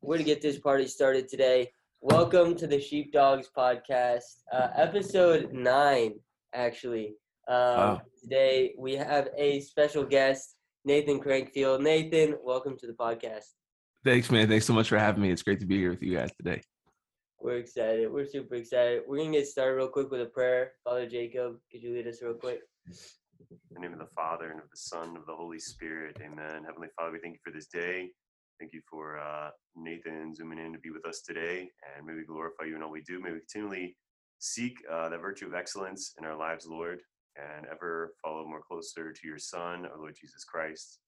we're gonna get this party started today. Welcome to the Sheepdogs podcast, uh, episode nine, actually. Um, Wow. Today we have a special guest, Nathan Crankfield. Nathan, welcome to the podcast. Thanks, man. Thanks so much for having me. It's great to be here with you guys today. We're excited. We're super excited. We're gonna get started real quick with a prayer. Father Jacob, could you lead us real quick? In the name of the Father and of the Son and of the Holy Spirit. Amen. Heavenly Father, we thank you for this day. Thank you for uh, Nathan zooming in to be with us today. And may we glorify you in all we do. May we continually seek uh, the virtue of excellence in our lives, Lord, and ever follow more closer to your Son, our Lord Jesus Christ.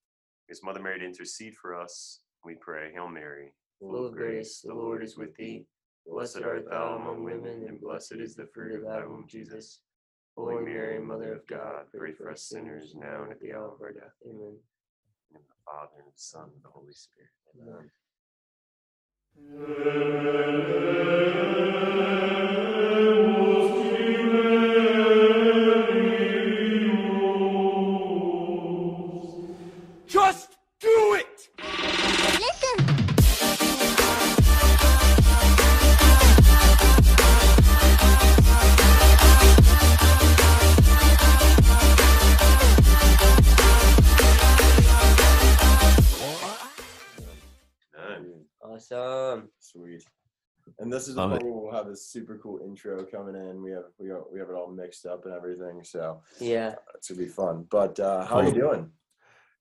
His Mother Mary to intercede for us. We pray, Hail Mary, Full of grace, the Lord is with thee. Blessed art thou among women, and blessed is the fruit of thy womb, Jesus. Holy Mary, Mother of God, pray for us sinners now and at the hour of our death. Amen. in the name of the Father and the Son and the Holy Spirit. Amen. Just Awesome. Sweet. And this is the Love where we'll have a super cool intro coming in. We have we have, we have it all mixed up and everything, so Yeah. it's gonna be fun. But uh, how are you doing?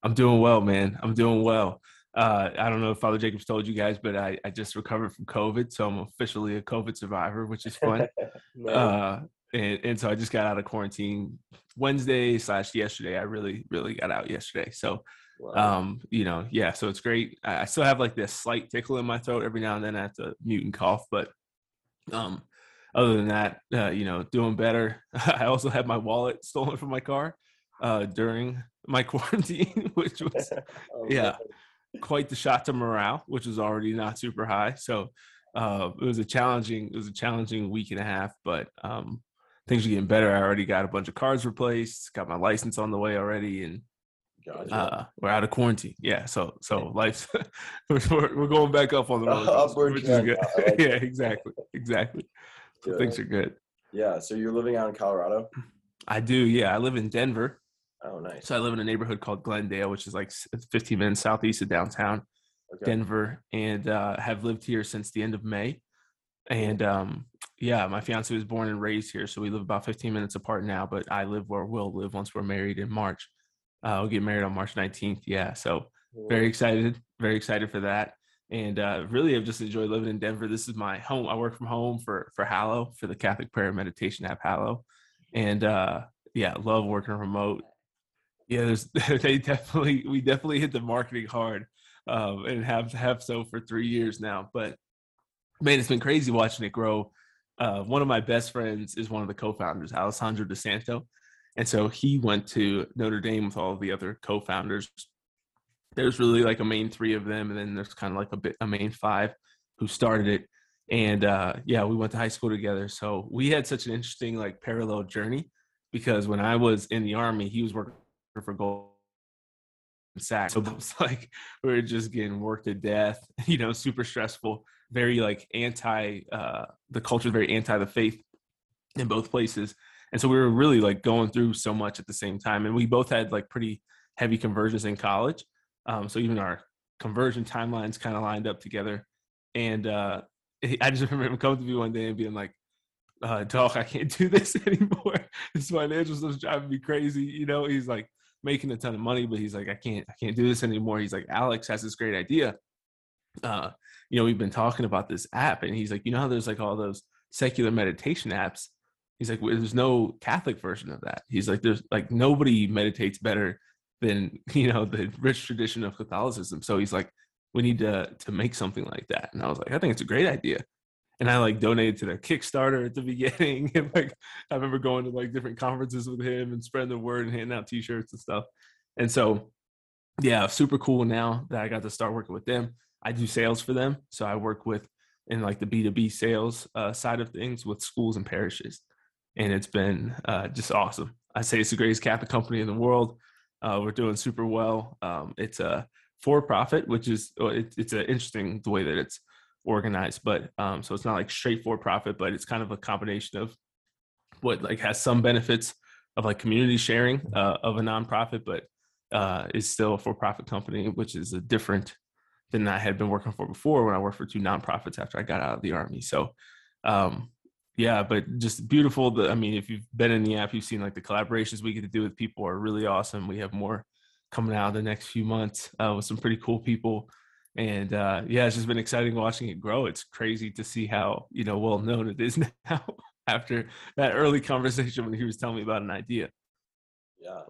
I'm doing well, man. I'm doing well. Uh, I don't know if Father Jacobs told you guys, but I, I just recovered from COVID, so I'm officially a COVID survivor, which is fun. Nice. uh, and, and so I just got out of quarantine Wednesday slash yesterday. I really, really got out yesterday. So, Wow. um, you know, yeah, so it's great. I, I still have like this slight tickle in my throat every now and then. I have to mute and cough, but um, other than that, uh, you know, doing better. I also had my wallet stolen from my car uh, during my quarantine, which was Oh, yeah. quite the shot to morale, which was already not super high. So uh, it was a challenging, it was a challenging week and a half, but um, things are getting better. I already got a bunch of cars replaced, got my license on the way already, and Gotcha. uh, we're out of quarantine. Yeah, so so life's we're, we're going back up on the road, Upward which is good. Like yeah, exactly, exactly. So things are good. yeah. So you're living out in Colorado? I do. Yeah, I live in Denver. Oh, nice. So I live in a neighborhood called Glendale, which is like 15 minutes southeast of downtown. Okay. Denver and uh, have lived here since the end of May. And um, yeah, my fiance was born and raised here, so we live about 15 minutes apart now. But I live where we'll live once we're married in March. Uh, we'll get married on March 19th. Yeah, so very excited, very excited for that. And uh, really, I've just enjoyed living in Denver. This is my home. I work from home for for Hallow for the Catholic prayer and meditation app Hallow, and uh, yeah, love working remote. Yeah, there's they definitely we definitely hit the marketing hard, um, and have have so for three years now. But man, it's been crazy watching it grow. Uh, one of my best friends is one of the co-founders, Alessandro DiSanto, and so he went to Notre Dame with all the other co-founders. There's really like a main three of them, and then there's kind of like a bit a main five who started it. And uh, yeah, we went to high school together, so we had such an interesting like parallel journey because when I was in the army, he was working for Goldman Sachs. So it was like we were just getting worked to death, you know, super stressful, very like anti uh the culture, very anti the faith in both places. And so we were really like going through so much at the same time. And we both had like pretty heavy conversions in college. Um, so even our conversion timelines kind of lined up together. And uh I just remember him coming to me one day and being like, uh, dog, I can't do this anymore. this financial stuff's driving me crazy. You know, he's like making a ton of money, but he's like, I can't, I can't do this anymore. He's like, Alex has this great idea. Uh, you know, we've been talking about this app, and he's like, you know how there's like all those secular meditation apps. He's like, well, there's no Catholic version of that. He's like, there's like nobody meditates better than you know the rich tradition of Catholicism. So he's like, we need to to make something like that. And I was like, I think it's a great idea and I like donated to their Kickstarter at the beginning. And like I remember going to like different conferences with him and spreading the word and handing out t-shirts and stuff. And so yeah, super cool now that I got to start working with them. I do sales for them. So I work with in like the B2B sales uh, side of things with schools and parishes. And it's been uh, just awesome. I say it's the greatest Catholic company in the world. Uh, we're doing super well. Um, it's a for profit, which is oh, it, it's a interesting the way that it's organized. But um, so it's not like straight for profit, but it's kind of a combination of what like has some benefits of like community sharing uh, of a nonprofit, but uh, is still a for profit company, which is a different than I had been working for before when I worked for two nonprofits after I got out of the army. So um, yeah, but just beautiful. The I mean, if you've been in the app, you've seen like the collaborations we get to do with people are really awesome. We have more coming out the next few months uh, with some pretty cool people. And uh, yeah, it's just been exciting watching it grow. It's crazy to see how you know well known it is now after that early conversation when he was telling me about an idea. Yeah,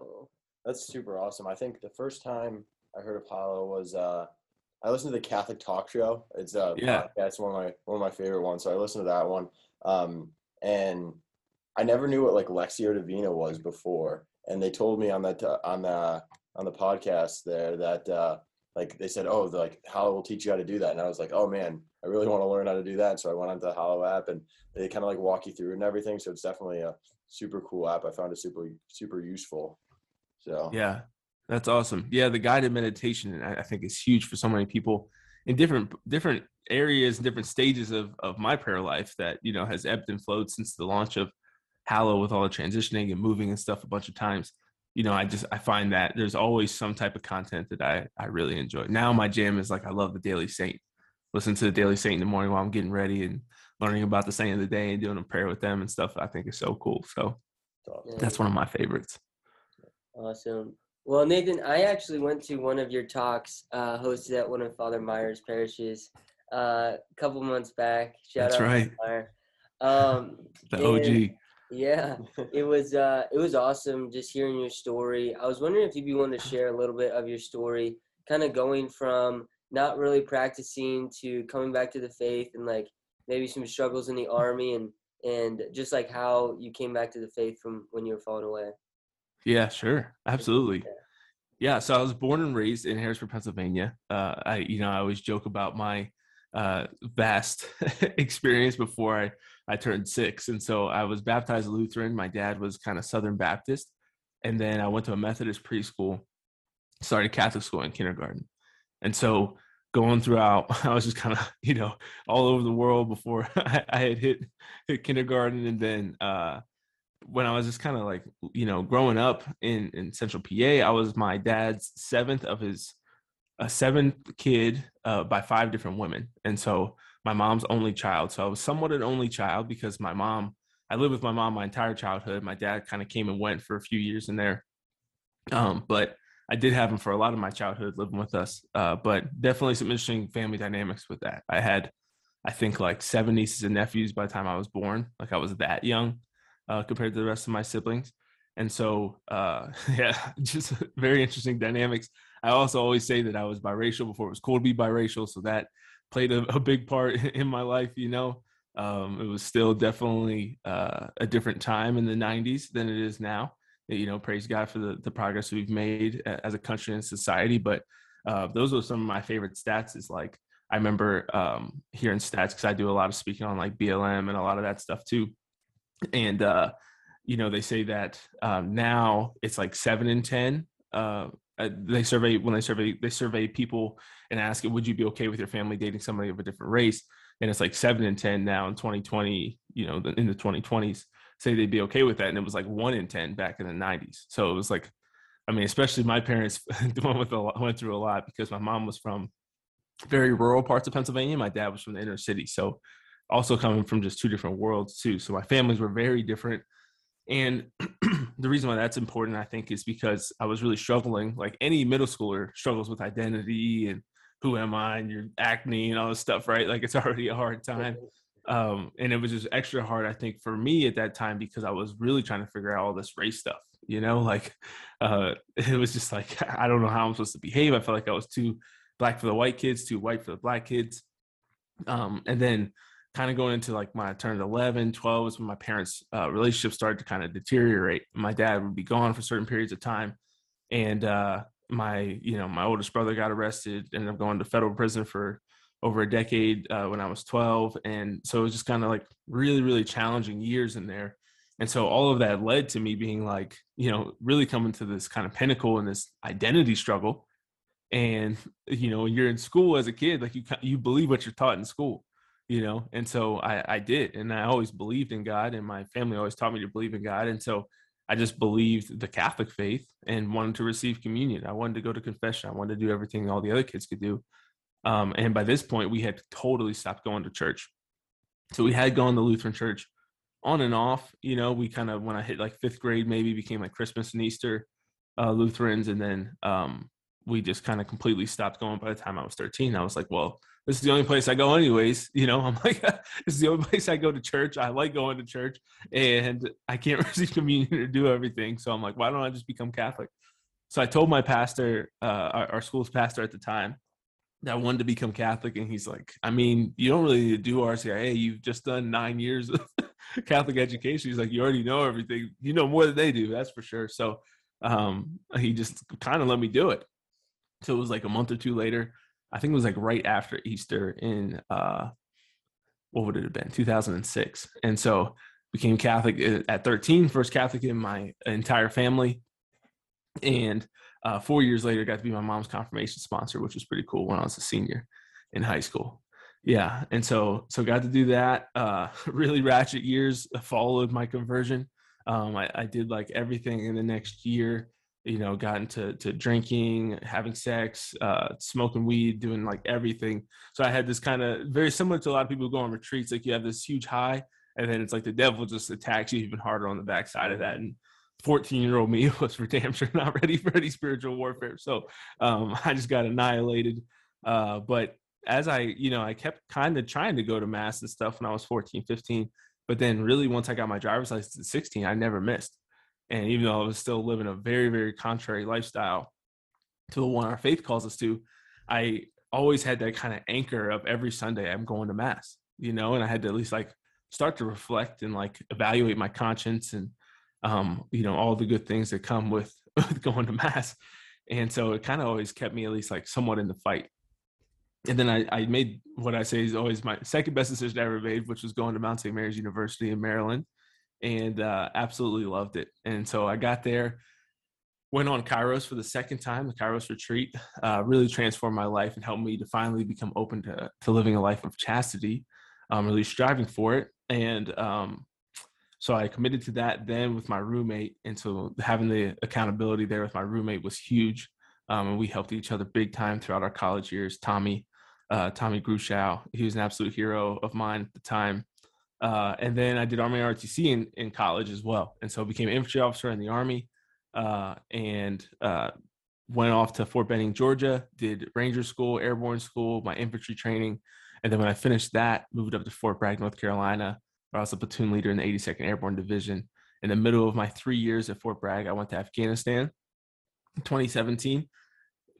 that's super awesome. I think the first time I heard apollo was uh, I listened to the Catholic Talk Show. It's a Yeah. podcast, one of my one of my favorite ones. So I listened to that one, um, and I never knew what like Lectio Divina was before. And they told me on that uh, on the on the podcast there that uh, like they said, oh, like Hallow will teach you how to do that. And I was like, oh man, I really want to learn how to do that. So I went onto the Hallow app, and they kind of like walk you through and everything. So it's definitely a super cool app. I found it super super useful. So Yeah, that's awesome. Yeah, the guided meditation I think is huge for so many people in different different areas, different stages of of my prayer life that you know has ebbed and flowed since the launch of Hallow with all the transitioning and moving and stuff a bunch of times. You know, I just I find that there's always some type of content that I I really enjoy. Now my jam is like I love the Daily Saint. Listen to the Daily Saint in the morning while I'm getting ready and learning about the saint of the day and doing a prayer with them and stuff. I think is so cool. So so- that's one of my favorites. Awesome. Well, Nathan, I actually went to one of your talks uh, hosted at one of Father Meyer's parishes uh, a couple months back. Shout That's out right. Meyer. Um, The and- OG. Yeah, it was uh, it was awesome just hearing your story. I was wondering if you'd be willing to share a little bit of your story, kind of going from not really practicing to coming back to the faith and like maybe some struggles in the army and and just like how you came back to the faith from when you were falling away. Yeah, sure. Absolutely. Yeah, so I was born and raised in Harrisburg, Pennsylvania. Uh, I, you know, I always joke about my uh, vast experience before I, I turned six, and so I was baptized Lutheran. My dad was kind of Southern Baptist, and then I went to a Methodist preschool, started Catholic school in kindergarten, and so going throughout, I was just kind of you know all over the world before I, I had hit hit kindergarten, and then uh, when I was just kind of like, you know, growing up in in Central PA, I was my dad's seventh of his a seventh kid uh, by five different women, and so my mom's only child. So I was somewhat an only child because my mom, I lived with my mom my entire childhood. My dad kind of came and went for a few years in there, um, but I did have him for a lot of my childhood living with us. Uh, but definitely some interesting family dynamics with that. I had, I think, like seven nieces and nephews by the time I was born. Like I was that young uh, compared to the rest of my siblings. And so, uh, yeah, just very interesting dynamics. I also always say that I was biracial before it was cool to be biracial. So that played a, a big part in my life, you know. Um, it was still definitely uh, a different time in the 90s than it is now. You know, praise God for the, the progress we've made as a country and society. But uh, those were some of my favorite stats. Is like, I remember um, hearing stats because I do a lot of speaking on like BLM and a lot of that stuff too and uh you know they say that um now it's like seven in ten uh uh, they survey when they survey they survey people and ask it, would you be okay with your family dating somebody of a different race? And it's like seven in ten now in 2020 you know in the 2020s say they'd be okay with that and it was like one in ten back in the 90s so it was like i mean especially my parents went with a went through a lot because my mom was from very rural parts of pennsylvania my dad was from the inner city. So also coming from just two different worlds too. So my families were very different. And the reason why that's important, I think, is because I was really struggling. Like any middle schooler struggles with identity and who am I and your acne and all this stuff, right? Like it's already a hard time. Um, and it was just extra hard, I think, for me at that time because I was really trying to figure out all this race stuff. You know, like uh, it was just like I don't know how I'm supposed to behave. I felt like I was too black for the white kids, too white for the black kids. Um, and then kind of going into like when I turned 11, 12 was when my parents' uh, relationship started to kind of deteriorate. My dad would be gone for certain periods of time. And uh, my, you know, my oldest brother got arrested, and ended up going to federal prison for over a decade uh, when I was 12. And so it was just kind of like really, really challenging years in there. And so all of that led to me being like, you know, really coming to this kind of pinnacle in this identity struggle. and you know you're in school as a kid like you you believe what you're taught in school you know and so i i did and i always believed in god and my family always taught me to believe in god and so i just believed the catholic faith and wanted to receive communion. I wanted to go to confession. I wanted to do everything all the other kids could do. Um, and by this point we had totally stopped going to church. So we had gone to lutheran church on and off you know we kind of when i hit like fifth grade maybe became like christmas and easter uh, lutherans and then um, we just kind of completely stopped going by the time I was 13. I was like, well, this is the only place I go anyways. You know, I'm like, this is the only place I go to church. I like going to church and I can't receive communion or do everything. So I'm like, why don't I just become Catholic? So I told my pastor, uh, our, our school's pastor at the time, that I wanted to become Catholic. And he's like, I mean, you don't really do RCIA. You've just done nine years of Catholic education. He's like, you already know everything. You know more than they do. That's for sure. So um, he just kind of let me do it. So it was like a month or two later. I think it was like right after Easter in uh, what would it have been? 2006. And so became Catholic uh, at 13, first Catholic in my entire family. And uh, four years later, got to be my mom's confirmation sponsor, which was pretty cool when I was a senior in high school. Yeah, and so so got to do that. Uh, really ratchet years followed my conversion. Um, I, I did like everything in the next year you know, gotten into to drinking, having sex, uh, smoking weed, doing like everything. So I had this kind of very similar to a lot of people who go on retreats. Like you have this huge high, and then it's like the devil just attacks you even harder on the backside of that. And 14 year old me was for damn sure not ready for any spiritual warfare. So um, I just got annihilated. Uh, but as I, you know, I kept kind of trying to go to mass and stuff when I was 14, 15. But then really once I got my driver's license at 16, I never missed. And even though I was still living a very, very contrary lifestyle to the one our faith calls us to, I always had that kind of anchor of every Sunday I'm going to mass, you know, and I had to at least like start to reflect and like evaluate my conscience and um, you know, all the good things that come with, with going to mass. And so it kind of always kept me at least like somewhat in the fight. And then I, I made what I say is always my second best decision I ever made, which was going to Mount St. Mary's University in Maryland and uh, absolutely loved it. And so I got there, went on Kairos for the second time, the Kairos retreat, uh, really transformed my life and helped me to finally become open to, to living a life of chastity, um, really striving for it. And um, so I committed to that then with my roommate. And so having the accountability there with my roommate was huge. Um, and we helped each other big time throughout our college years. Tommy, uh, Tommy Grushow, he was an absolute hero of mine at the time. Uh, and then I did Army ROTC in, in college as well. And so I became an infantry officer in the Army uh, and uh, went off to Fort Benning, Georgia, did Ranger School, Airborne School, my infantry training. And then when I finished that, moved up to Fort Bragg, North Carolina, where I was a platoon leader in the 82nd Airborne Division. In the middle of my three years at Fort Bragg, I went to Afghanistan in 2017.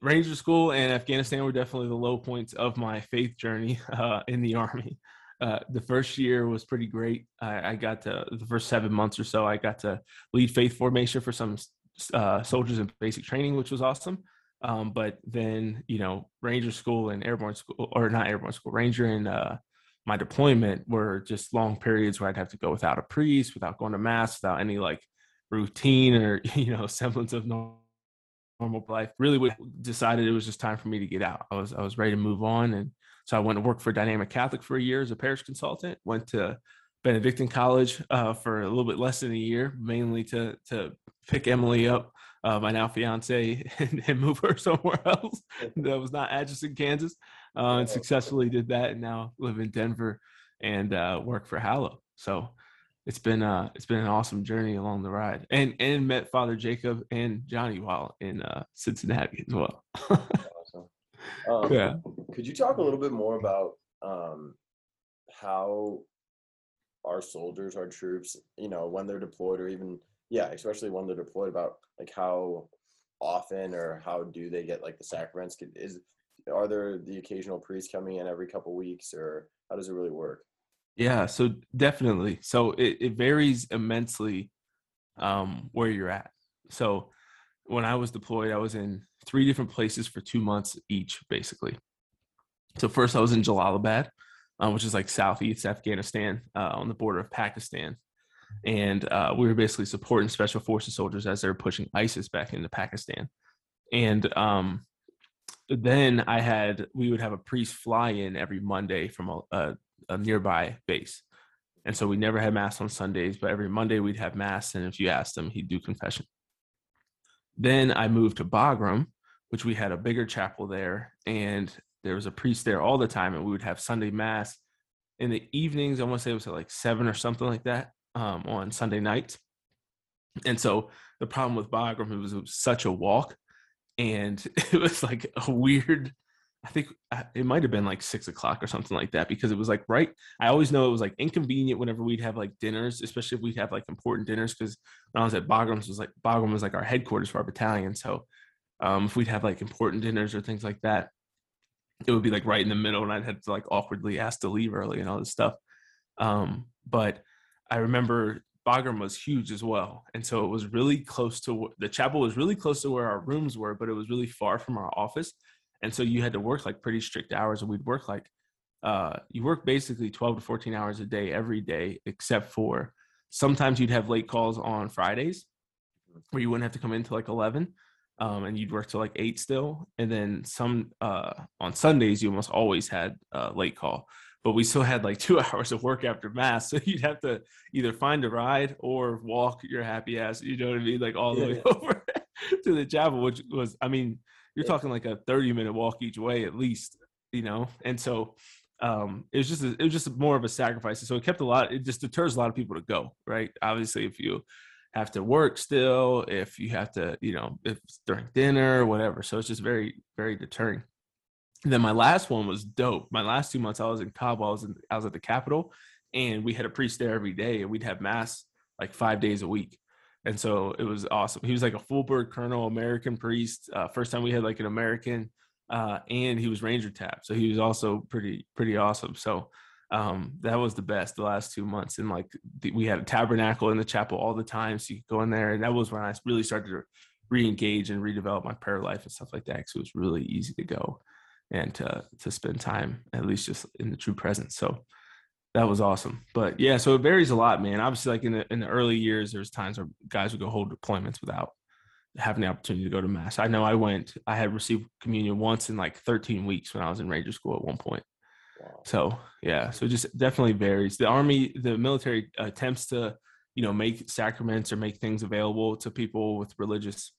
Ranger School and Afghanistan were definitely the low points of my faith journey uh, in the Army. Uh, the first year was pretty great. I, I, got to the first seven months or so. I got to lead faith formation for some uh, soldiers in basic training, which was awesome. Um, but then, you know, Ranger School and Airborne School, or not Airborne School, Ranger and uh, my deployment were just long periods where I'd have to go without a priest, without going to mass, without any like routine or you know semblance of normal normal life. Really, decided it was just time for me to get out. I was I was ready to move on and so I went to work for Dynamic Catholic for a year as a parish consultant. Went to Benedictine College uh, for a little bit less than a year, mainly to to pick Emily up, uh, my now fiance, and, and, move her somewhere else that was not Atchison, Kansas, uh, and successfully did that. And now live in Denver and uh, work for Hallow. So it's been uh it's been an awesome journey along the ride, and and met Father Jacob and Johnny while in uh, Cincinnati as well. Um, yeah. Could you talk a little bit more about um, how our soldiers, our troops, you know, when they're deployed, or even yeah, especially when they're deployed, about like how often or how do they get like the sacraments? Is are there the occasional priest coming in every couple weeks, or how does it really work? Yeah, so definitely. So it, it varies immensely um, where you're at. So when I was deployed, I was in three different places for two months each, basically. So first, I was in Jalalabad, uh, which is like southeast Afghanistan uh, on the border of Pakistan, and uh, we were basically supporting special forces soldiers as they were pushing ISIS back into Pakistan. And um, then I had we would have a priest fly in every Monday from a, a, a nearby base, and so we never had mass on Sundays, but every Monday we'd have mass, and if you asked him, he'd do confession. Then I moved to Bagram, which we had a bigger chapel there, and there was a priest there all the time, and we would have Sunday mass in the evenings. I want to say it was like seven or something like that um, on Sunday nights. And so the problem with Bagram it was, it was such a walk, and it was like a weird. I think uh, it might have been like six o'clock or something like that because it was like right. I always know it was like inconvenient whenever we'd have like dinners, especially if we'd have like important dinners. Because when I was at Bagram's was like Bagram was like our headquarters for our battalion. So um, if we'd have like important dinners or things like that, it would be like right in the middle, and I'd have to like awkwardly ask to leave early and all this stuff. Um, but I remember Bagram was huge as well, and so it was really close to the chapel was really close to where our rooms were, but it was really far from our office, and so you had to work like pretty strict hours, and we'd work like uh, you work basically 12 to 14 hours a day every day, except for sometimes you'd have late calls on Fridays where you wouldn't have to come in till like 11 um, and you'd work till like eight still. And then some uh, on Sundays, you almost always had a late call, but we still had like two hours of work after mass. So you'd have to either find a ride or walk your happy ass, you know what I mean? Like all the Yeah. way over to the chapel, which was, I mean, you're Yeah. talking like a 30 minute walk each way at least, you know? And so um, it was just, a, it was just more of a sacrifice. So it kept a lot, it just deters a lot of people to go, right? Obviously, if you, have to work still, if you have to, you know, if during dinner or whatever. So it's just very, very deterring. And then my last one was dope. My last two months I was in Kabul, I was in, I was at the capital, and we had a priest there every day, and we'd have mass like five days a week. And so it was awesome. He was like a bird colonel, American priest. Uh, first time we had like an American, uh, and he was Ranger Tab, so he was also pretty pretty awesome. So um, that was the best the last two months. And like the, we had a tabernacle in the chapel all the time, so you could go in there, and that was when I really started to re-engage and redevelop my prayer life and stuff like that. Because it was really easy to go and to to spend time at least just in the true presence. So that was awesome. But yeah, so it varies a lot, man. Obviously, like in the in the early years, there's times where guys would go hold deployments without having the opportunity to go to mass. I know I went. I had received communion once in like 13 weeks when I was in Ranger School at one point. Wow. So yeah, so it just definitely varies. The army, the military attempts to, you know, make sacraments or make things available to people with religious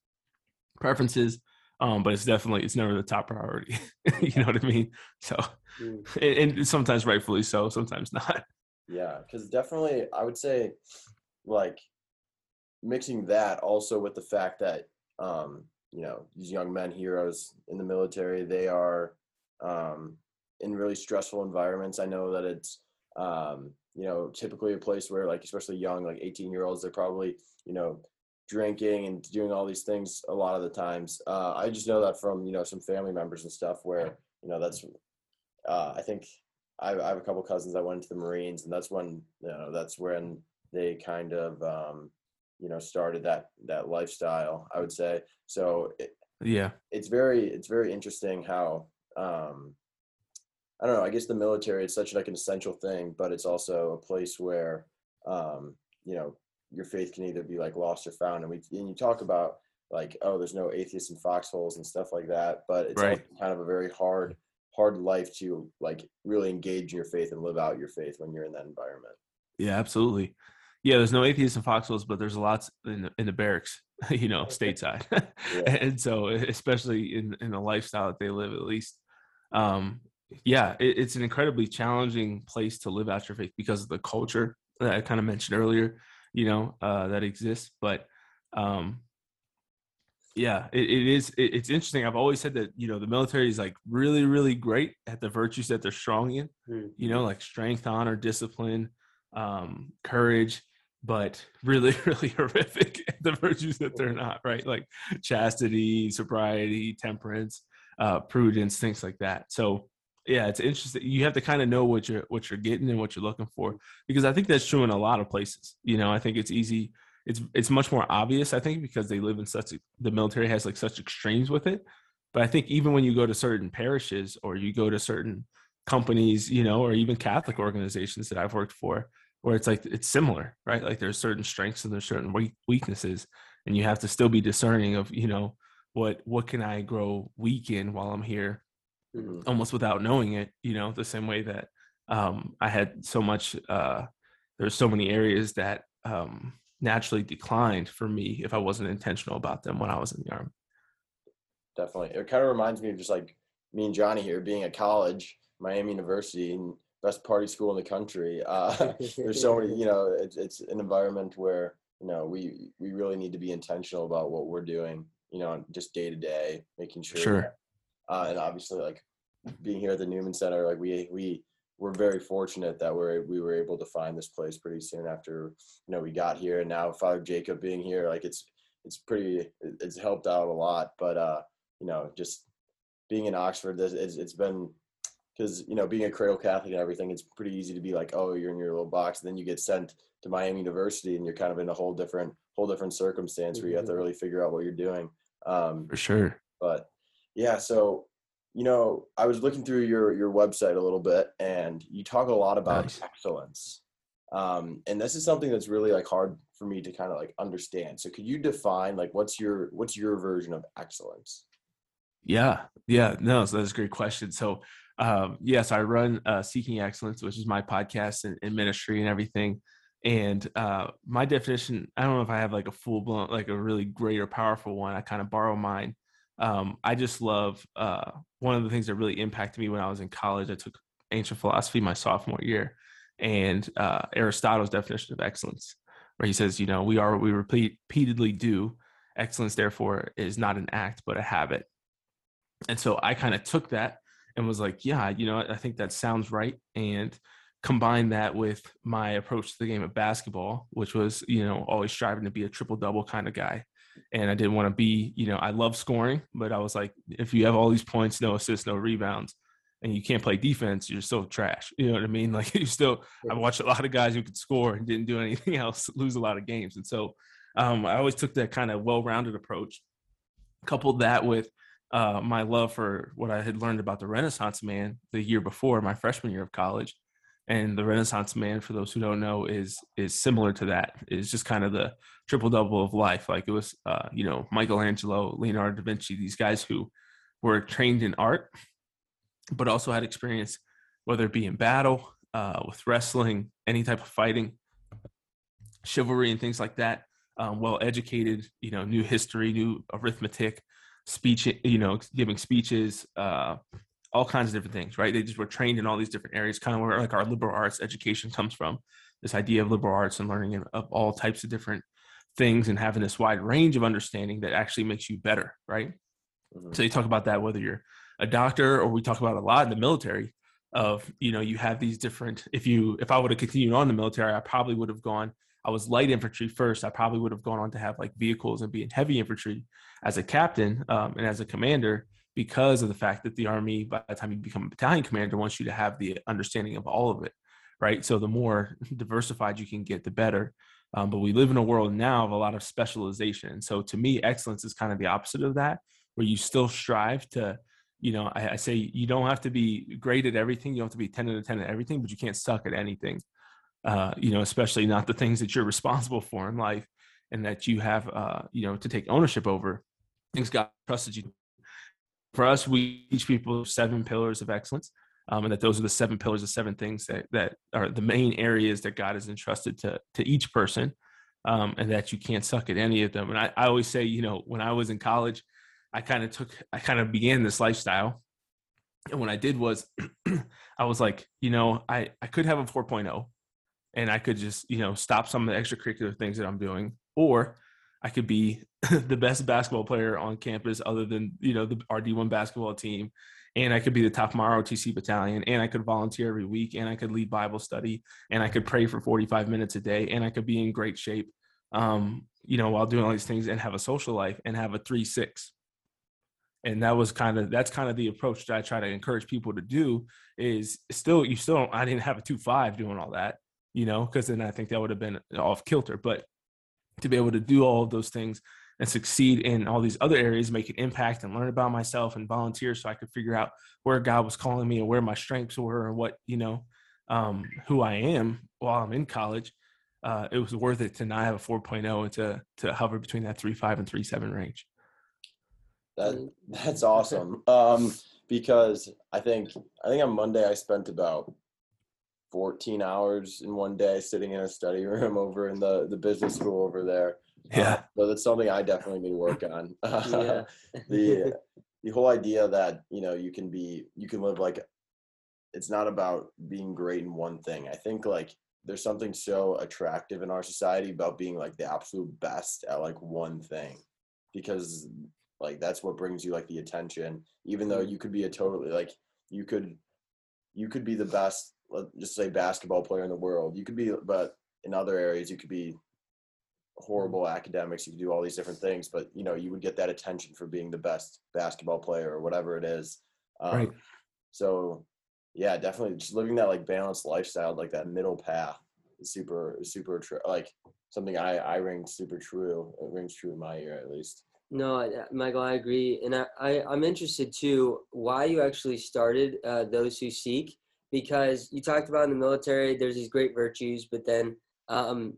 preferences, um, but it's definitely it's never the top priority. you know what I mean? So, Mm. and, and sometimes rightfully so, sometimes not. Yeah, because definitely, I would say, like, mixing that also with the fact that, um, you know, these young men heroes in the military, they are um, in really stressful environments. I know that it's, um, you know, typically a place where, like, especially young, like 18 year olds, they're probably, you know, drinking and doing all these things a lot of the times. Uh, I just know that from, you know, some family members and stuff where, you know, that's, uh, I think I, I have a couple cousins that went into the Marines, and that's when you know that's when they kind of um, you know started that that lifestyle. I would say so. It, Yeah, it's very it's very interesting how um, I don't know. I guess the military it's such like an essential thing, but it's also a place where um, you know your faith can either be like lost or found. And we and you talk about like oh, there's no atheists in foxholes and stuff like that, but it's Right. kind of a very hard hard life to like really engage your faith and live out your faith when you're in that environment. yeah, absolutely. Yeah, there's no atheists in foxholes, but there's lots in the, in the barracks, you know, stateside, Yeah. and so especially in in the lifestyle that they live, at least, um, yeah, it, it's an incredibly challenging place to live out your faith because of the culture that I kind of mentioned earlier, you know, uh, that exists. But um, yeah, it, it is. It, it's interesting. I've always said that you know the military is like really, really great at the virtues that they're strong in. Hmm. You know, like strength, honor, discipline, um, courage, but really, really horrific at the virtues that they're not. Right, like chastity, sobriety, temperance, uh, prudence, things like that. So yeah, it's interesting. You have to kind of know what you're what you're getting and what you're looking for because I think that's true in a lot of places. You know, I think it's easy. It's it's much more obvious. I think because they live in such a, the military has like such extremes with it. But I think even when you go to certain parishes or you go to certain companies, you know, or even Catholic organizations that I've worked for, where it's like it's similar, right? Like there's certain strengths and there's certain weaknesses, and you have to still be discerning of, you know, what what can I grow weak in while I'm here, Mhm. almost without knowing it. You know, the same way that um, I had so much. Uh, there's so many areas that um, naturally declined for me if I wasn't intentional about them when I was in the army. definitely. It kind of reminds me of just like me and Johnny here being at college, Miami University, and best party school in the country. Uh, there's so many, you know, it's it's an environment where you know we we really need to be intentional about what we're doing, you know, just day to day, making sure. Sure. Uh, and obviously, like being here at the Newman Center, like we we we're very fortunate that we're we were able to find this place pretty soon after you know we got here, and now Father Jacob being here, like it's it's pretty it's helped out a lot. But uh, you know, just being in Oxford, this- it's it's been because you know being a cradle Catholic and everything, it's pretty easy to be like, oh, you're in your little box. And then you get sent to Miami University, and you're kind of in a whole different whole different circumstance where you have to Mhm. really figure out what you're doing. Um, For sure. but yeah, so you know, I was looking through your your website a little bit, and you talk a lot about Nice. excellence. Um, and this is something that's really like hard for me to kind of like understand. So could you define like what's your what's your version of excellence? Yeah, yeah, no, so that's a great question. So, um, yes, I run uh, Seeking Excellence, which is my podcast and, and ministry and everything. And uh, my definition, I don't know if I have like a full blown, like a really great or powerful one. I kind of borrow mine. Um, I just love uh, one of the things that really impacted me when I was in college. I took ancient philosophy my sophomore year, and uh, Aristotle's definition of excellence, where he says, you know, we are what we repeat, repeatedly do. Excellence, therefore, is not an act but a habit. And so I kind of took that and was like, yeah, you know, I think that sounds right. And combine that with my approach to the game of basketball, which was, you know, always striving to be a triple double kind of guy. And I didn't want to be, you know, I love scoring, but I was like, if you have all these points, no assists, no rebounds, and you can't play defense, you're still trash. You know what I mean? Like you still, I watched a lot of guys who could score and didn't do anything else lose a lot of games. And so um, I always took that kind of well-rounded approach, coupled that with uh, my love for what I had learned about the Renaissance man the year before, my freshman year of college. And the Renaissance man, for those who don't know, is is similar to that. It's just kind of the triple double of life. Like it was, uh, you know, Michelangelo, Leonardo da Vinci, these guys who were trained in art, but also had experience, whether it be in battle, uh, with wrestling, any type of fighting, chivalry, and things like that. Um, well educated, you know, new history, new arithmetic, speech, you know, giving speeches, uh, all kinds of different things, right? They just were trained in all these different areas, kind of where like our liberal arts education comes from. This idea of liberal arts and learning of- all types of different things and having this wide range of understanding that actually makes you better, right? Mhm. So you talk about that whether you're a doctor or we talk about a lot in the military of you know you have these different if you if I would have continued on in the military I probably would have gone I was light infantry first I probably would have gone on to have like vehicles and be in heavy infantry as a captain um, and as a commander because of the fact that the army by the time you become a battalion commander wants you to have the understanding of all of it right? So the more diversified you can get the better. Um, but we live in a world now of a lot of specialization. So to me excellence is kind of the opposite of that where you still strive to you know I, I say you don't have to be great at everything. You don't have to be 10 out of 10 at everything but you can't suck at anything uh, you know especially not the things that you're responsible for in life and that you have uh, you know to take ownership over. Things god trusted you for us we teach people seven pillars of excellence um, and that those are the seven pillars the seven things that that are the main areas that god has entrusted to to each person um, and that you can't suck at any of them and I, I always say you know when i was in college I kind of took, I kind of began this lifestyle. And what I did was, I was like, you know, I, I could have a 4.0 and I could just, you know, stop some of the extracurricular things that I'm doing, or I could be the best basketball player on campus other than, you know, the RD1 basketball team. And I could be the top of my ROTC battalion, and I could volunteer every week, and I could lead Bible study, and I could pray for 45 minutes a day, and I could be in great shape, um, you know, while doing all these things and have a social life and have a three six. And that was kind of that's kind of the approach that I try to encourage people to do is still you still I didn't have a two five doing all that, you know, because then I think that would have been off kilter. But to be able to do all of those things and succeed in all these other areas, make an impact and learn about myself and volunteer so I could figure out where God was calling me and where my strengths were and what, you know, um, who I am while I'm in college. Uh, it was worth it to not have a 4.0 and to to hover between that 3.5 and 3.7 range. That that's awesome. Um, because I think I think on Monday I spent about 14 hours in one day sitting in a study room over in the the business school over there. Yeah. Uh, so that's something I definitely need to work on. Yeah. the the whole idea that you know you can be you can live like it's not about being great in one thing. I think like there's something so attractive in our society about being like the absolute best at like one thing because like that's what brings you like the attention even though you could be a totally like you could you could be the best let's just say basketball player in the world. You could be but in other areas you could be horrible academics. You could do all these different things but you know you would get that attention for being the best basketball player or whatever it is. Um, Right. so yeah definitely just living that like balanced lifestyle like that middle path is super super true like something i i ring super true it rings true in my ear at least. No, Michael, I agree, and I, I I'm interested too why you actually started uh, those who seek because you talked about in the military there's these great virtues, but then um,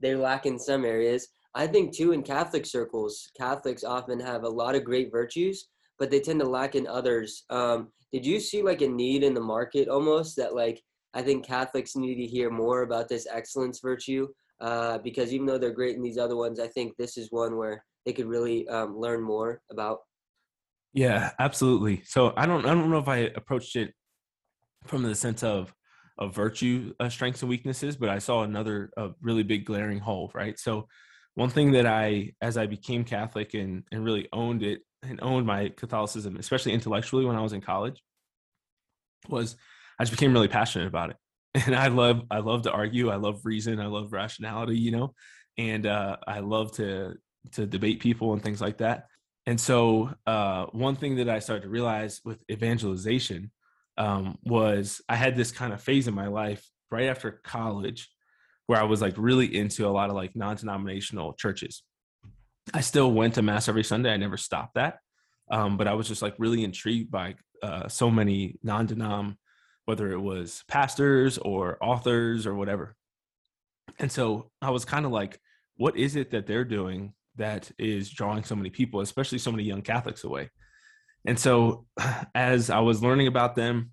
they lack in some areas. I think too in Catholic circles, Catholics often have a lot of great virtues, but they tend to lack in others. Um, did you see like a need in the market almost that like I think Catholics need to hear more about this excellence virtue uh, because even though they're great in these other ones, I think this is one where they could really um, learn more about. Yeah, absolutely. So I don't I don't know if I approached it from the sense of of virtue, uh, strengths and weaknesses, but I saw another a really big glaring hole, right? So one thing that I as I became Catholic and and really owned it and owned my Catholicism, especially intellectually when I was in college, was I just became really passionate about it. And I love I love to argue, I love reason, I love rationality, you know, and uh, I love to to debate people and things like that. And so, uh, one thing that I started to realize with evangelization um, was I had this kind of phase in my life right after college where I was like really into a lot of like non denominational churches. I still went to Mass every Sunday, I never stopped that. Um, but I was just like really intrigued by uh, so many non denom, whether it was pastors or authors or whatever. And so I was kind of like, what is it that they're doing that is drawing so many people, especially so many young Catholics away. And so as I was learning about them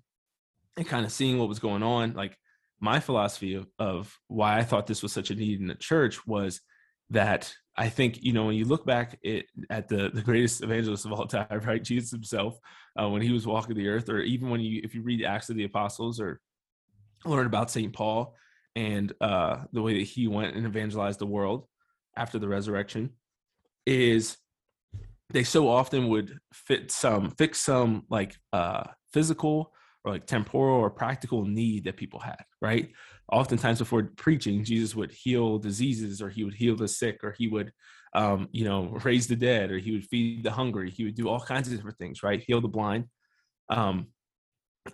and kind of seeing what was going on, like my philosophy of, of why I thought this was such a need in the church was that I think, you know, when you look back it, at the, the greatest evangelist of all time, right? Jesus himself, uh, when he was walking the earth, or even when you, if you read the Acts of the Apostles or learn about St. Paul and uh, the way that he went and evangelized the world after the resurrection, is they so often would fit some fix some like uh physical or like temporal or practical need that people had right? Oftentimes before preaching jesus would heal diseases or he would heal the sick or he would um you know raise the dead or he would feed the hungry. He would do all kinds of different things right? Heal the blind. Um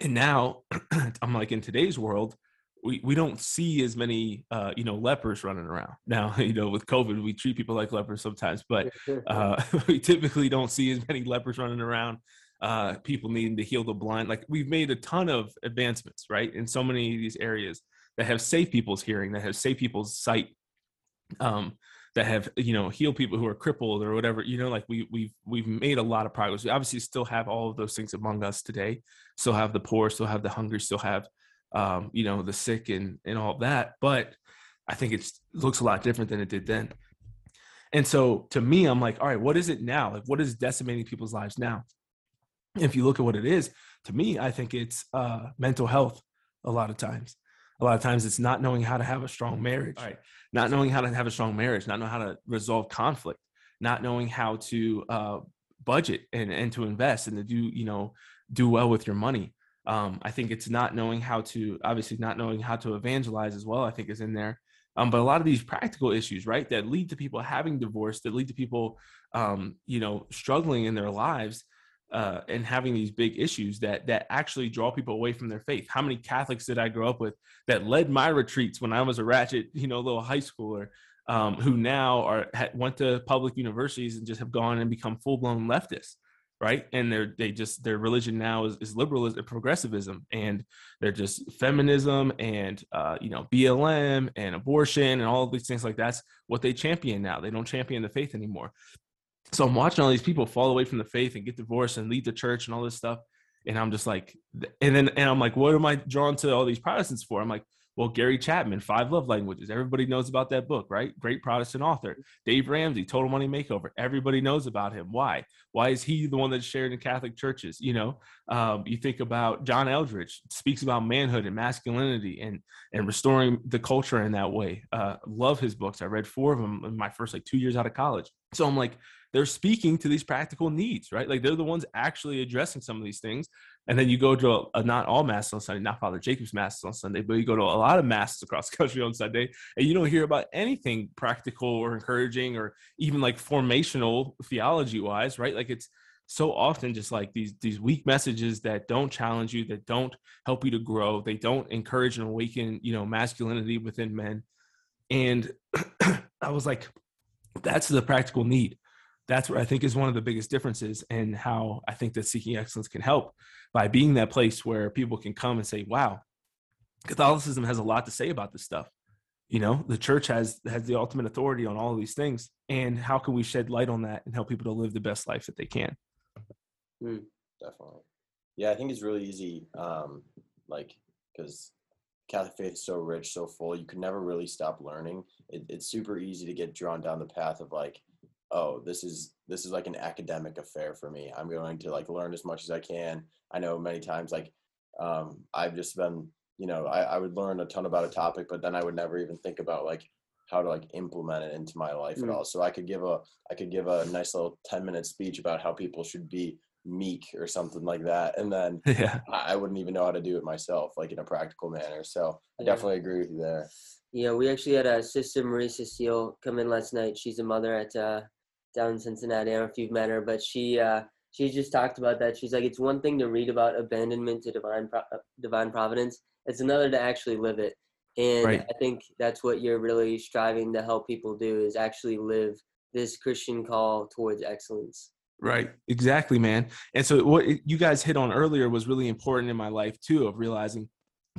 and now i'm like in today's world we, we don't see as many uh, you know lepers running around. Now you know with covid we treat people like lepers sometimes but uh, we typically don't see as many lepers running around uh, people needing to heal the blind. Like we've made a ton of advancements right in so many of these areas that have saved people's hearing that have saved people's sight um, that have you know healed people who are crippled or whatever you know like we we've we've made a lot of progress. We obviously still have all of those things among us today. Still have the poor still have the hungry still have um, you know, the sick and and all that. But I think it looks a lot different than it did then. And so to me, I'm like, all right, what is it now? Like, what is decimating people's lives now? If you look at what it is, to me, I think it's uh, mental health. A lot of times, a lot of times, it's not knowing how to have a strong marriage, right? Not knowing how to have a strong marriage, not knowing how to resolve conflict, not knowing how to uh, budget and and to invest and to do you know do well with your money um, I think it's not knowing how to, obviously, not knowing how to evangelize as well. I think is in there. Um, but a lot of these practical issues, right, that lead to people having divorce, that lead to people, um, you know, struggling in their lives uh, and having these big issues that that actually draw people away from their faith. How many Catholics did I grow up with that led my retreats when I was a ratchet, you know, little high schooler, um, who now are went to public universities and just have gone and become full blown leftists? Right and they're they just their religion now is, is liberalism and progressivism and they're just feminism and uh, you know blm and abortion and all these things like that's what they champion now they don't champion the faith anymore So I'm watching all these people fall away from the faith and get divorced and leave the church and all this stuff. And I'm just like, and then and I'm like, what am I drawn to all these Protestants for? I'm like, well, Gary Chapman, Five Love Languages. Everybody knows about that book, right? Great Protestant author. Dave Ramsey, Total Money Makeover. Everybody knows about him. Why? Why is he the one that's shared in Catholic churches? You know, um, you think about John Eldredge speaks about manhood and masculinity and and restoring the culture in that way. Uh, love his books. I read four of them in my first like two years out of college. So I'm like, they're speaking to these practical needs, right? Like they're the ones actually addressing some of these things. And then you go to a, a not all masses on Sunday, not Father Jacob's masses on Sunday, but you go to a lot of masses across the country on Sunday, and you don't hear about anything practical or encouraging or even like formational theology wise, right? Like it's so often just like these these weak messages that don't challenge you, that don't help you to grow, they don't encourage and awaken, you know, masculinity within men. And I was like, that's the practical need that's where I think is one of the biggest differences and how I think that seeking excellence can help by being that place where people can come and say, wow, Catholicism has a lot to say about this stuff. You know, the church has has the ultimate authority on all of these things. And how can we shed light on that and help people to live the best life that they can? Mm, definitely. Yeah, I think it's really easy, um, like, because Catholic faith is so rich, so full, you can never really stop learning. It, it's super easy to get drawn down the path of like, oh this is this is like an academic affair for me. I'm going to like learn as much as i can. I know many times like um, i've just been you know I, I would learn a ton about a topic but then i would never even think about like how to like implement it into my life mm. at all. So i could give a i could give a nice little 10 minute speech about how people should be meek or something like that and then yeah. I, wouldn't even know how to do it myself like in a practical manner. So i definitely agree with you there. Yeah we actually had a sister marie cecile come in last night. She's a mother at uh down in Cincinnati. I don't know if you've met her, but she uh, she just talked about that. She's like, it's one thing to read about abandonment to divine pro- uh, divine providence. It's another to actually live it. And right. I think that's what you're really striving to help people do is actually live this Christian call towards excellence. Right. Exactly, man. And so what you guys hit on earlier was really important in my life too of realizing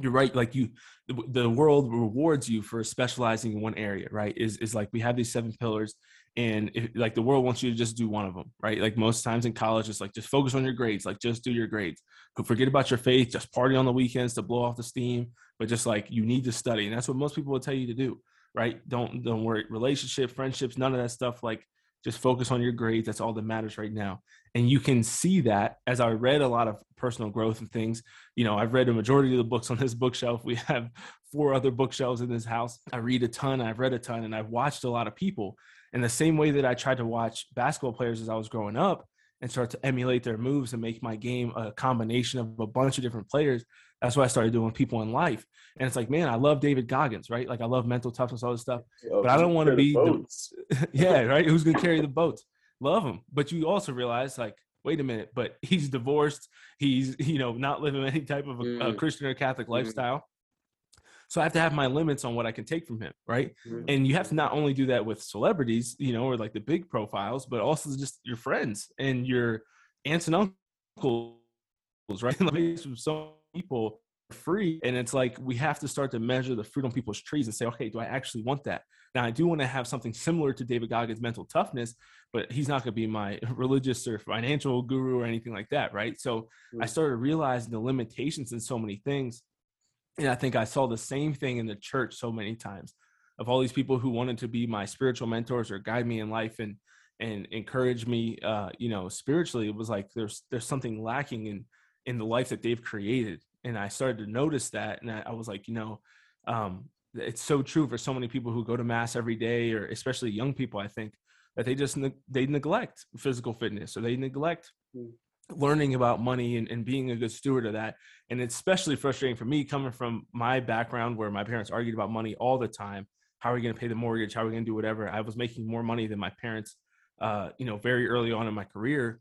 you're right like you the world rewards you for specializing in one area right is is like we have these seven pillars and if, like the world wants you to just do one of them right? Like most times in college it's like just focus on your grades like just do your grades. Forget about your faith just party on the weekends to blow off the steam but just like you need to study and that's what most people will tell you to do right? Don't don't worry relationship friendships none of that stuff like just focus on your grades that's all that matters right now. And you can see that as i read a lot of personal growth and things you know i've read a majority of the books on this bookshelf we have four other bookshelves in this house. I read a ton i've read a ton and i've watched a lot of people in the same way that I tried to watch basketball players as I was growing up and start to emulate their moves and make my game a combination of a bunch of different players. That's what I started doing with people in life. And it's like, man, I love David Goggins, right? Like I love mental toughness, all this stuff. Oh, but I don't want to be the, yeah, right. Who's gonna carry the boats? Love him. But you also realize like, wait a minute, but he's divorced. He's, you know, not living any type of a, mm. a Christian or Catholic mm. lifestyle. So I have to have my limits on what I can take from him, right? Mm-hmm. And you have to not only do that with celebrities, you know, or like the big profiles, but also just your friends and your aunts and uncles, right? like some people free and it's like we have to start to measure the fruit on people's trees and say okay do i actually want that now i do want to have something similar to david goggins mental toughness but he's not going to be my religious or financial guru or anything like that right so mm-hmm. i started realizing the limitations in so many things and I think I saw the same thing in the church so many times of all these people who wanted to be my spiritual mentors or guide me in life and and encourage me uh you know spiritually it was like there's there's something lacking in in the life that they've created. And I started to notice that and I, I was like you know um it's so true for so many people who go to mass every day or especially young people I think that they just ne- they neglect physical fitness or they neglect mm learning about money and, and being a good steward of that. And it's especially frustrating for me coming from my background where my parents argued about money all the time. How are we going to pay the mortgage? How are we going to do whatever? I was making more money than my parents, uh, you know, very early on in my career.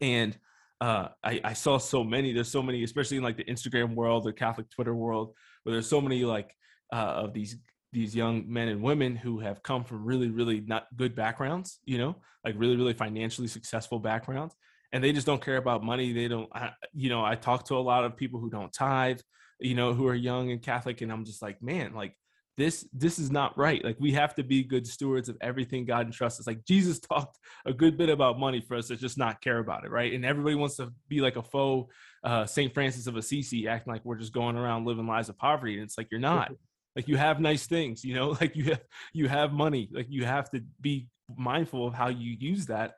And uh, I, I saw so many, there's so many, especially in like the Instagram world, the Catholic Twitter world, where there's so many like uh, of these these young men and women who have come from really really not good backgrounds you know like really really financially successful backgrounds and they just don't care about money. They don't, I, you know, I talk to a lot of people who don't tithe, you know, who are young and Catholic, and I'm just like, man, like this this is not right like we have to be good stewards of everything god entrusts us. Like jesus talked a good bit about money for us to just not care about it right? And everybody wants to be like a faux uh, saint francis of assisi acting like we're just going around living lives of poverty and it's like you're not. Like you have nice things you know like you have you have money like you have to be mindful of how you use that.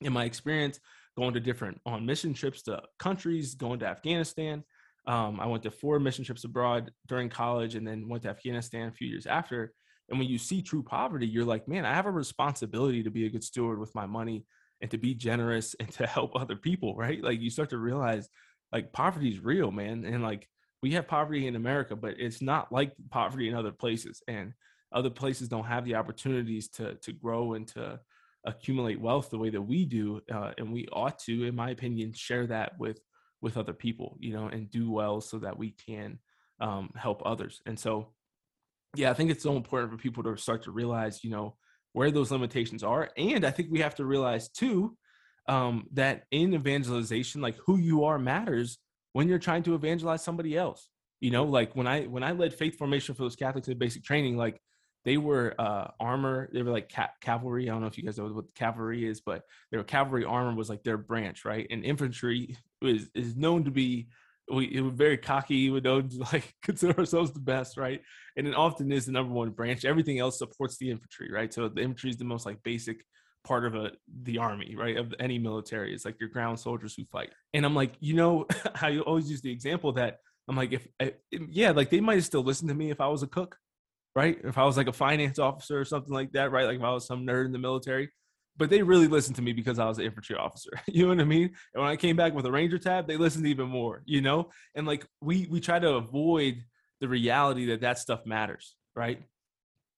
In my experience going to different on mission trips to countries going to afghanistan um, I went to four mission trips abroad during college and then went to Afghanistan a few years after. And when you see true poverty, you're like, man, I have a responsibility to be a good steward with my money and to be generous and to help other people, right? Like you start to realize like poverty is real, man. And like we have poverty in America, but it's not like poverty in other places. And other places don't have the opportunities to to grow and to accumulate wealth the way that we do. Uh, and we ought to, in my opinion, share that with with other people, you know, and do well so that we can um, help others. And so, yeah, I think it's so important for people to start to realize, you know, where those limitations are. And I think we have to realize too um, that in evangelization, like who you are matters when you're trying to evangelize somebody else. You know, like when I when I led faith formation for those Catholics in basic training, like they were uh, armor. They were like ca- cavalry. I don't know if you guys know what cavalry is, but their cavalry armor was like their branch, right? And infantry is is known to be we was very cocky. We don't like consider ourselves the best, right? And it often is the number one branch. Everything else supports the infantry, right? So the infantry is the most like basic part of a the army, right? Of any military. It's like your ground soldiers who fight. And I'm like, you know, how you always use the example that I'm like, if, if yeah, like they might still listened to me if I was a cook, right? If I was like a finance officer or something like that, right? Like if I was some nerd in the military, but they really listened to me because I was an infantry officer. You know what I mean? And when I came back with a ranger tab, they listened even more, you know? And like we we try to avoid the reality that that stuff matters, right?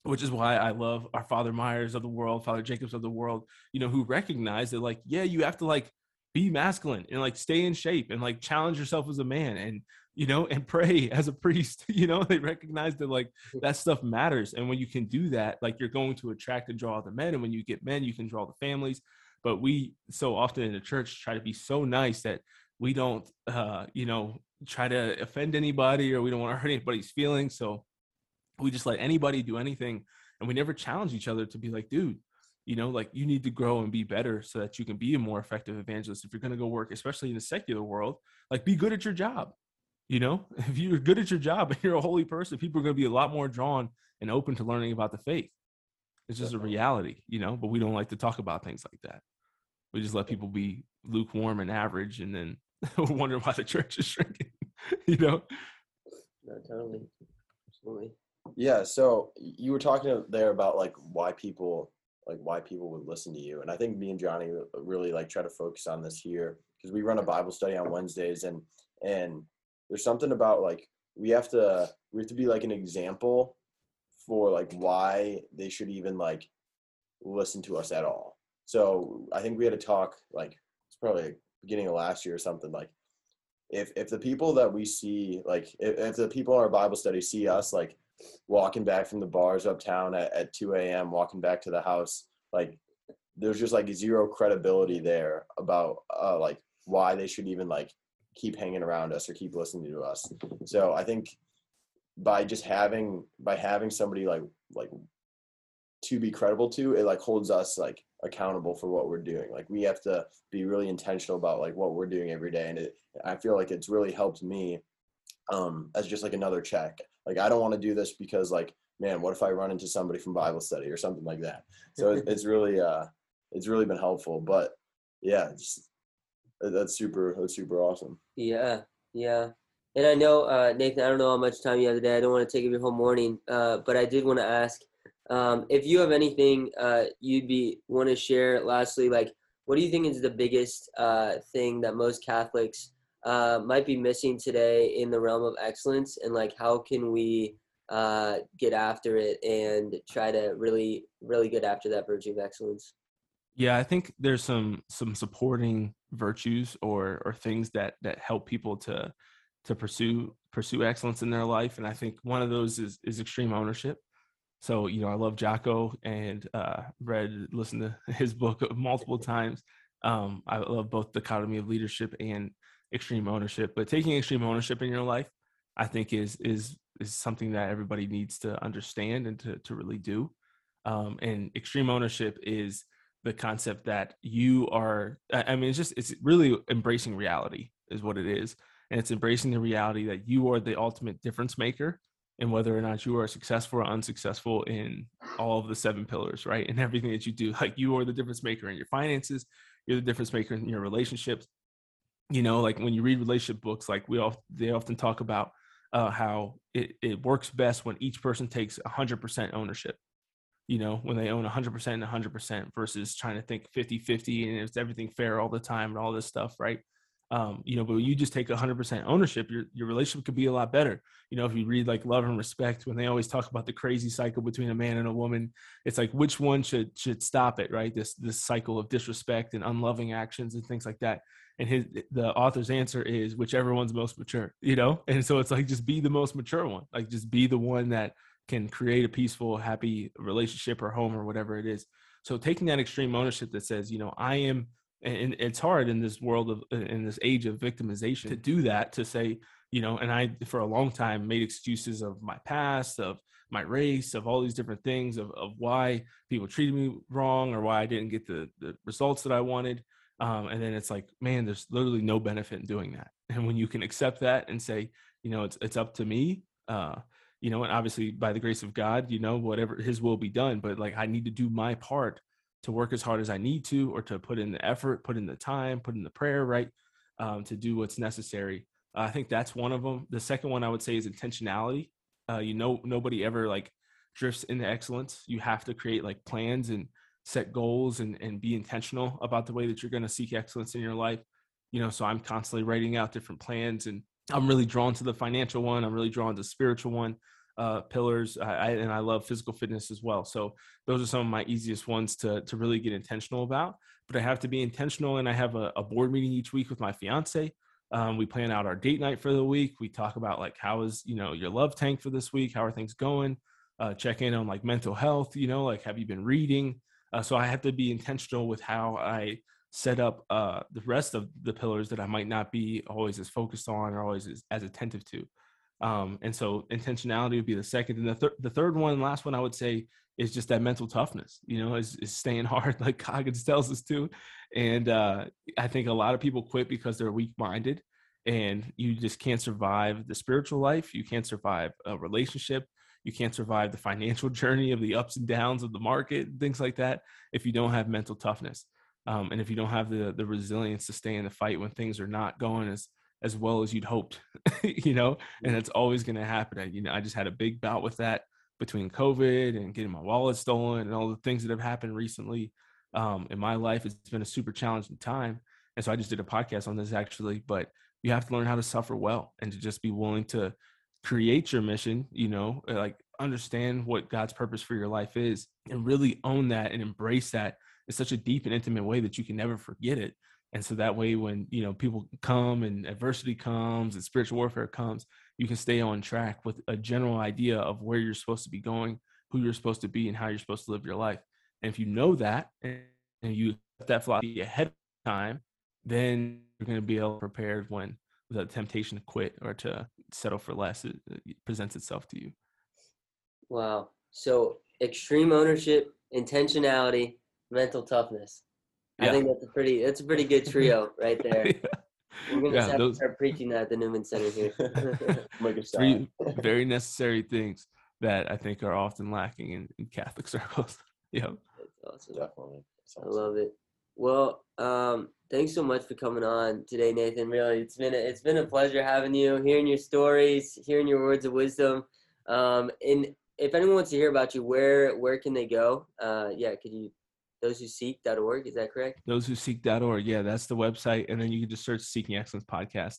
Which is why I love our Father Myers of the world, Father Jacobs of the world, you know, who recognize that like, yeah, you have to like be masculine and like stay in shape and like challenge yourself as a man and you know, and pray as a priest. You know, they recognize that like that stuff matters. And when you can do that, like you're going to attract and draw the men. And when you get men, you can draw the families. But we so often in the church try to be so nice that we don't, uh, you know, try to offend anybody or we don't want to hurt anybody's feelings. So we just let anybody do anything. And we never challenge each other to be like, dude, you know, like you need to grow and be better so that you can be a more effective evangelist. If you're going to go work, especially in the secular world, like be good at your job you know, if you're good at your job and you're a holy person, people are going to be a lot more drawn and open to learning about the faith. It's just a reality, you know, but we don't like to talk about things like that. We just let people be lukewarm and average and then wonder why the church is shrinking, you know? No, totally. Absolutely. Yeah. So you were talking there about like why people like why people would listen to you, and I think me and Johnny uh, really like try to focus on this here because we run a Bible study on Wednesdays, and and there's something about like we have to we have to be like an example for like why they should even like listen to us at all. So I think we had a talk like it's probably beginning of last year or something like if if the people that we see like if, if the people in our Bible study see us like walking back from the bars uptown at, at 2 a.m. walking back to the house like there's just like zero credibility there about uh like why they should even like keep hanging around us or keep listening to us. So I think by just having by having somebody like like to be credible to, it like holds us like accountable for what we're doing. Like we have to be really intentional about like what we're doing every day. And it I feel like it's really helped me um as just like another check. Like I don't want to do this because like man, what if I run into somebody from Bible study or something like that? So it's really uh it's really been helpful. But yeah, just that's super that's super awesome. Yeah yeah. And i know uh, nathan i don't know how much time you have today. I don't want to take up your whole morning uh, but i did want to ask um, if you have anything uh, you'd be want to share. Lastly like what do you think is the biggest uh, thing that most catholics uh, might be missing today in the realm of excellence? And like how can we uh, get after it and try to really really get after that virtue of excellence? Yeah, I think there's some some supporting virtues or or things that that help people to to pursue pursue excellence in their life, and I think one of those is is extreme ownership. So you know, I love Jocko and uh, read listened to his book multiple times. Um, I love both the dichotomy of leadership and extreme ownership. But taking extreme ownership in your life I think is is is something that everybody needs to understand and to to really do. Um, and extreme ownership is the concept that you are. I mean, it's just it's really embracing reality is what it is, and it's embracing the reality that you are the ultimate difference maker and whether or not you are successful or unsuccessful in all of the seven pillars, right? And everything that you do, like you are the difference maker in your finances, you're the difference maker in your relationships. You know, like when you read relationship books, like we all they often talk about uh, how it, it works best when each person takes 100% ownership. You know, when they own 100% and 100% versus trying to think 50 50 and it's everything fair all the time and all this stuff, right? Um, you know, but you just take 100% ownership, your, your relationship could be a lot better. You know, if you read like Love and Respect, when they always talk about the crazy cycle between a man and a woman, it's like which one should should stop it, right? This this cycle of disrespect and unloving actions and things like that. And his the author's answer is whichever one's most mature, you know. And so it's like just be the most mature one, like just be the one that can create a peaceful, happy relationship or home or whatever it is. So taking that extreme ownership that says, you know, I am and it's hard in this world of in this age of victimization to do that to say you know and i for a long time made excuses of my past of my race of all these different things of, of why people treated me wrong or why i didn't get the, the results that i wanted um, and then it's like man there's literally no benefit in doing that and when you can accept that and say you know it's it's up to me uh, you know and obviously by the grace of god you know whatever his will be done but like i need to do my part to work as hard as I need to, or to put in the effort, put in the time, put in the prayer, right, um, to do what's necessary. Uh, I think that's one of them. The second one I would say is intentionality. Uh, you know, nobody ever like drifts into excellence. You have to create like plans and set goals and and be intentional about the way that you're going to seek excellence in your life. You know, so I'm constantly writing out different plans, and I'm really drawn to the financial one. I'm really drawn to spiritual one uh, pillars. I, I, and I love physical fitness as well. So those are some of my easiest ones to to really get intentional about. But I have to be intentional, and I have a, a board meeting each week with my fiance. Um, we plan out our date night for the week. We talk about like how is you know your love tank for this week? How are things going? Uh, check in on like mental health. You know, like have you been reading? Uh, so I have to be intentional with how I set up uh, the rest of the pillars that I might not be always as focused on or always as, as attentive to. Um, and so intentionality would be the second. And the, thir- the third one, last one I would say is just that mental toughness, you know, is, is staying hard like Goggins tells us to. And uh, I think a lot of people quit because they're weak minded and you just can't survive the spiritual life. You can't survive a relationship. You can't survive the financial journey of the ups and downs of the market, things like that, if you don't have mental toughness. Um, and if you don't have the the resilience to stay in the fight when things are not going as as well as you'd hoped, you know, and it's always going to happen. I, you know, I just had a big bout with that between COVID and getting my wallet stolen and all the things that have happened recently um, in my life. It's been a super challenging time. And so I just did a podcast on this actually, but you have to learn how to suffer well and to just be willing to create your mission, you know, like understand what God's purpose for your life is and really own that and embrace that in such a deep and intimate way that you can never forget it. And so that way when you know people come and adversity comes and spiritual warfare comes you can stay on track with a general idea of where you're supposed to be going who you're supposed to be and how you're supposed to live your life. And if you know that and you have that philosophy ahead of time then you're going to be able prepared when the temptation to quit or to settle for less it, uh, it presents itself to you. Wow. So extreme ownership intentionality mental toughness I think that's a pretty that's a pretty good trio right there. yeah. We're gonna yeah, have those... to start preaching that at the Newman Center here. Three very necessary things that I think are often lacking in, in Catholic circles. yeah. Awesome. Definitely. I love it. Well, um, thanks so much for coming on today, Nathan. Really, it's been a, it's been a pleasure having you, hearing your stories, hearing your words of wisdom. Um, and if anyone wants to hear about you, where where can they go? Uh, yeah, could you those who seek.org is that correct? Those who seek.org yeah that's the website and then you can just search seeking excellence podcast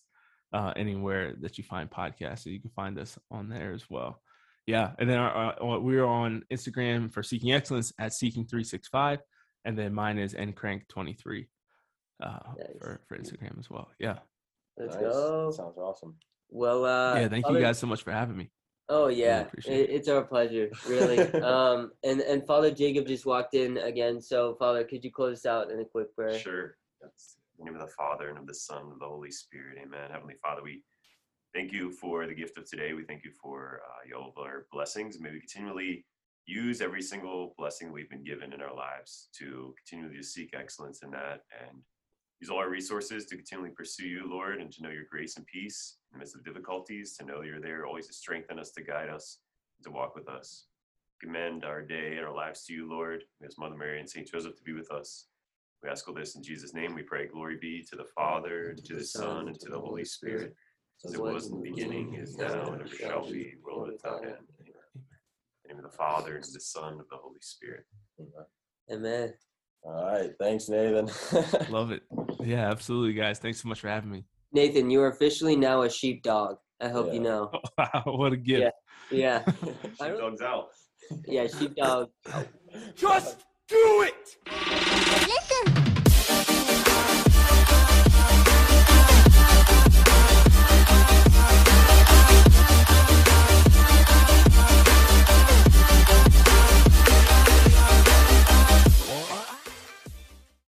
uh, anywhere that you find podcasts so you can find us on there as well. Yeah and then our, our, we're on instagram for seeking excellence at seeking 365 and then mine is ncrank23 uh, nice. for, for instagram as well yeah. Let's nice. go. Sounds awesome. Well uh yeah thank other- you guys so much for having me Oh yeah, really it, it's our pleasure, really. um, and and Father Jacob just walked in again. So Father, could you close us out in a quick prayer? Sure. That's in the name of the Father and of the Son and of the Holy Spirit. Amen. Heavenly Father, we thank you for the gift of today. We thank you for uh, all of our blessings. May we continually use every single blessing we've been given in our lives to continually seek excellence in that and use all our resources to continually pursue you, Lord, and to know your grace and peace in the midst of difficulties, to know you're there always to strengthen us, to guide us, to walk with us. Commend our day and our lives to you, Lord. We ask Mother Mary and St. Joseph to be with us. We ask all this in Jesus' name. We pray, Glory be to the Father, and to the Son, and to the Holy Spirit, as it was in the beginning, is now, and ever shall be, world without end. Amen. In the name of the Father, and of the Son, and of the Holy Spirit. Amen. All right. Thanks, Nathan. Love it. Yeah, absolutely, guys. Thanks so much for having me. Nathan, you are officially now a sheepdog. I hope you Yeah. know. Wow, what a gift. Yeah. I don't- out. Yeah, sheepdog. Just do it! Listen.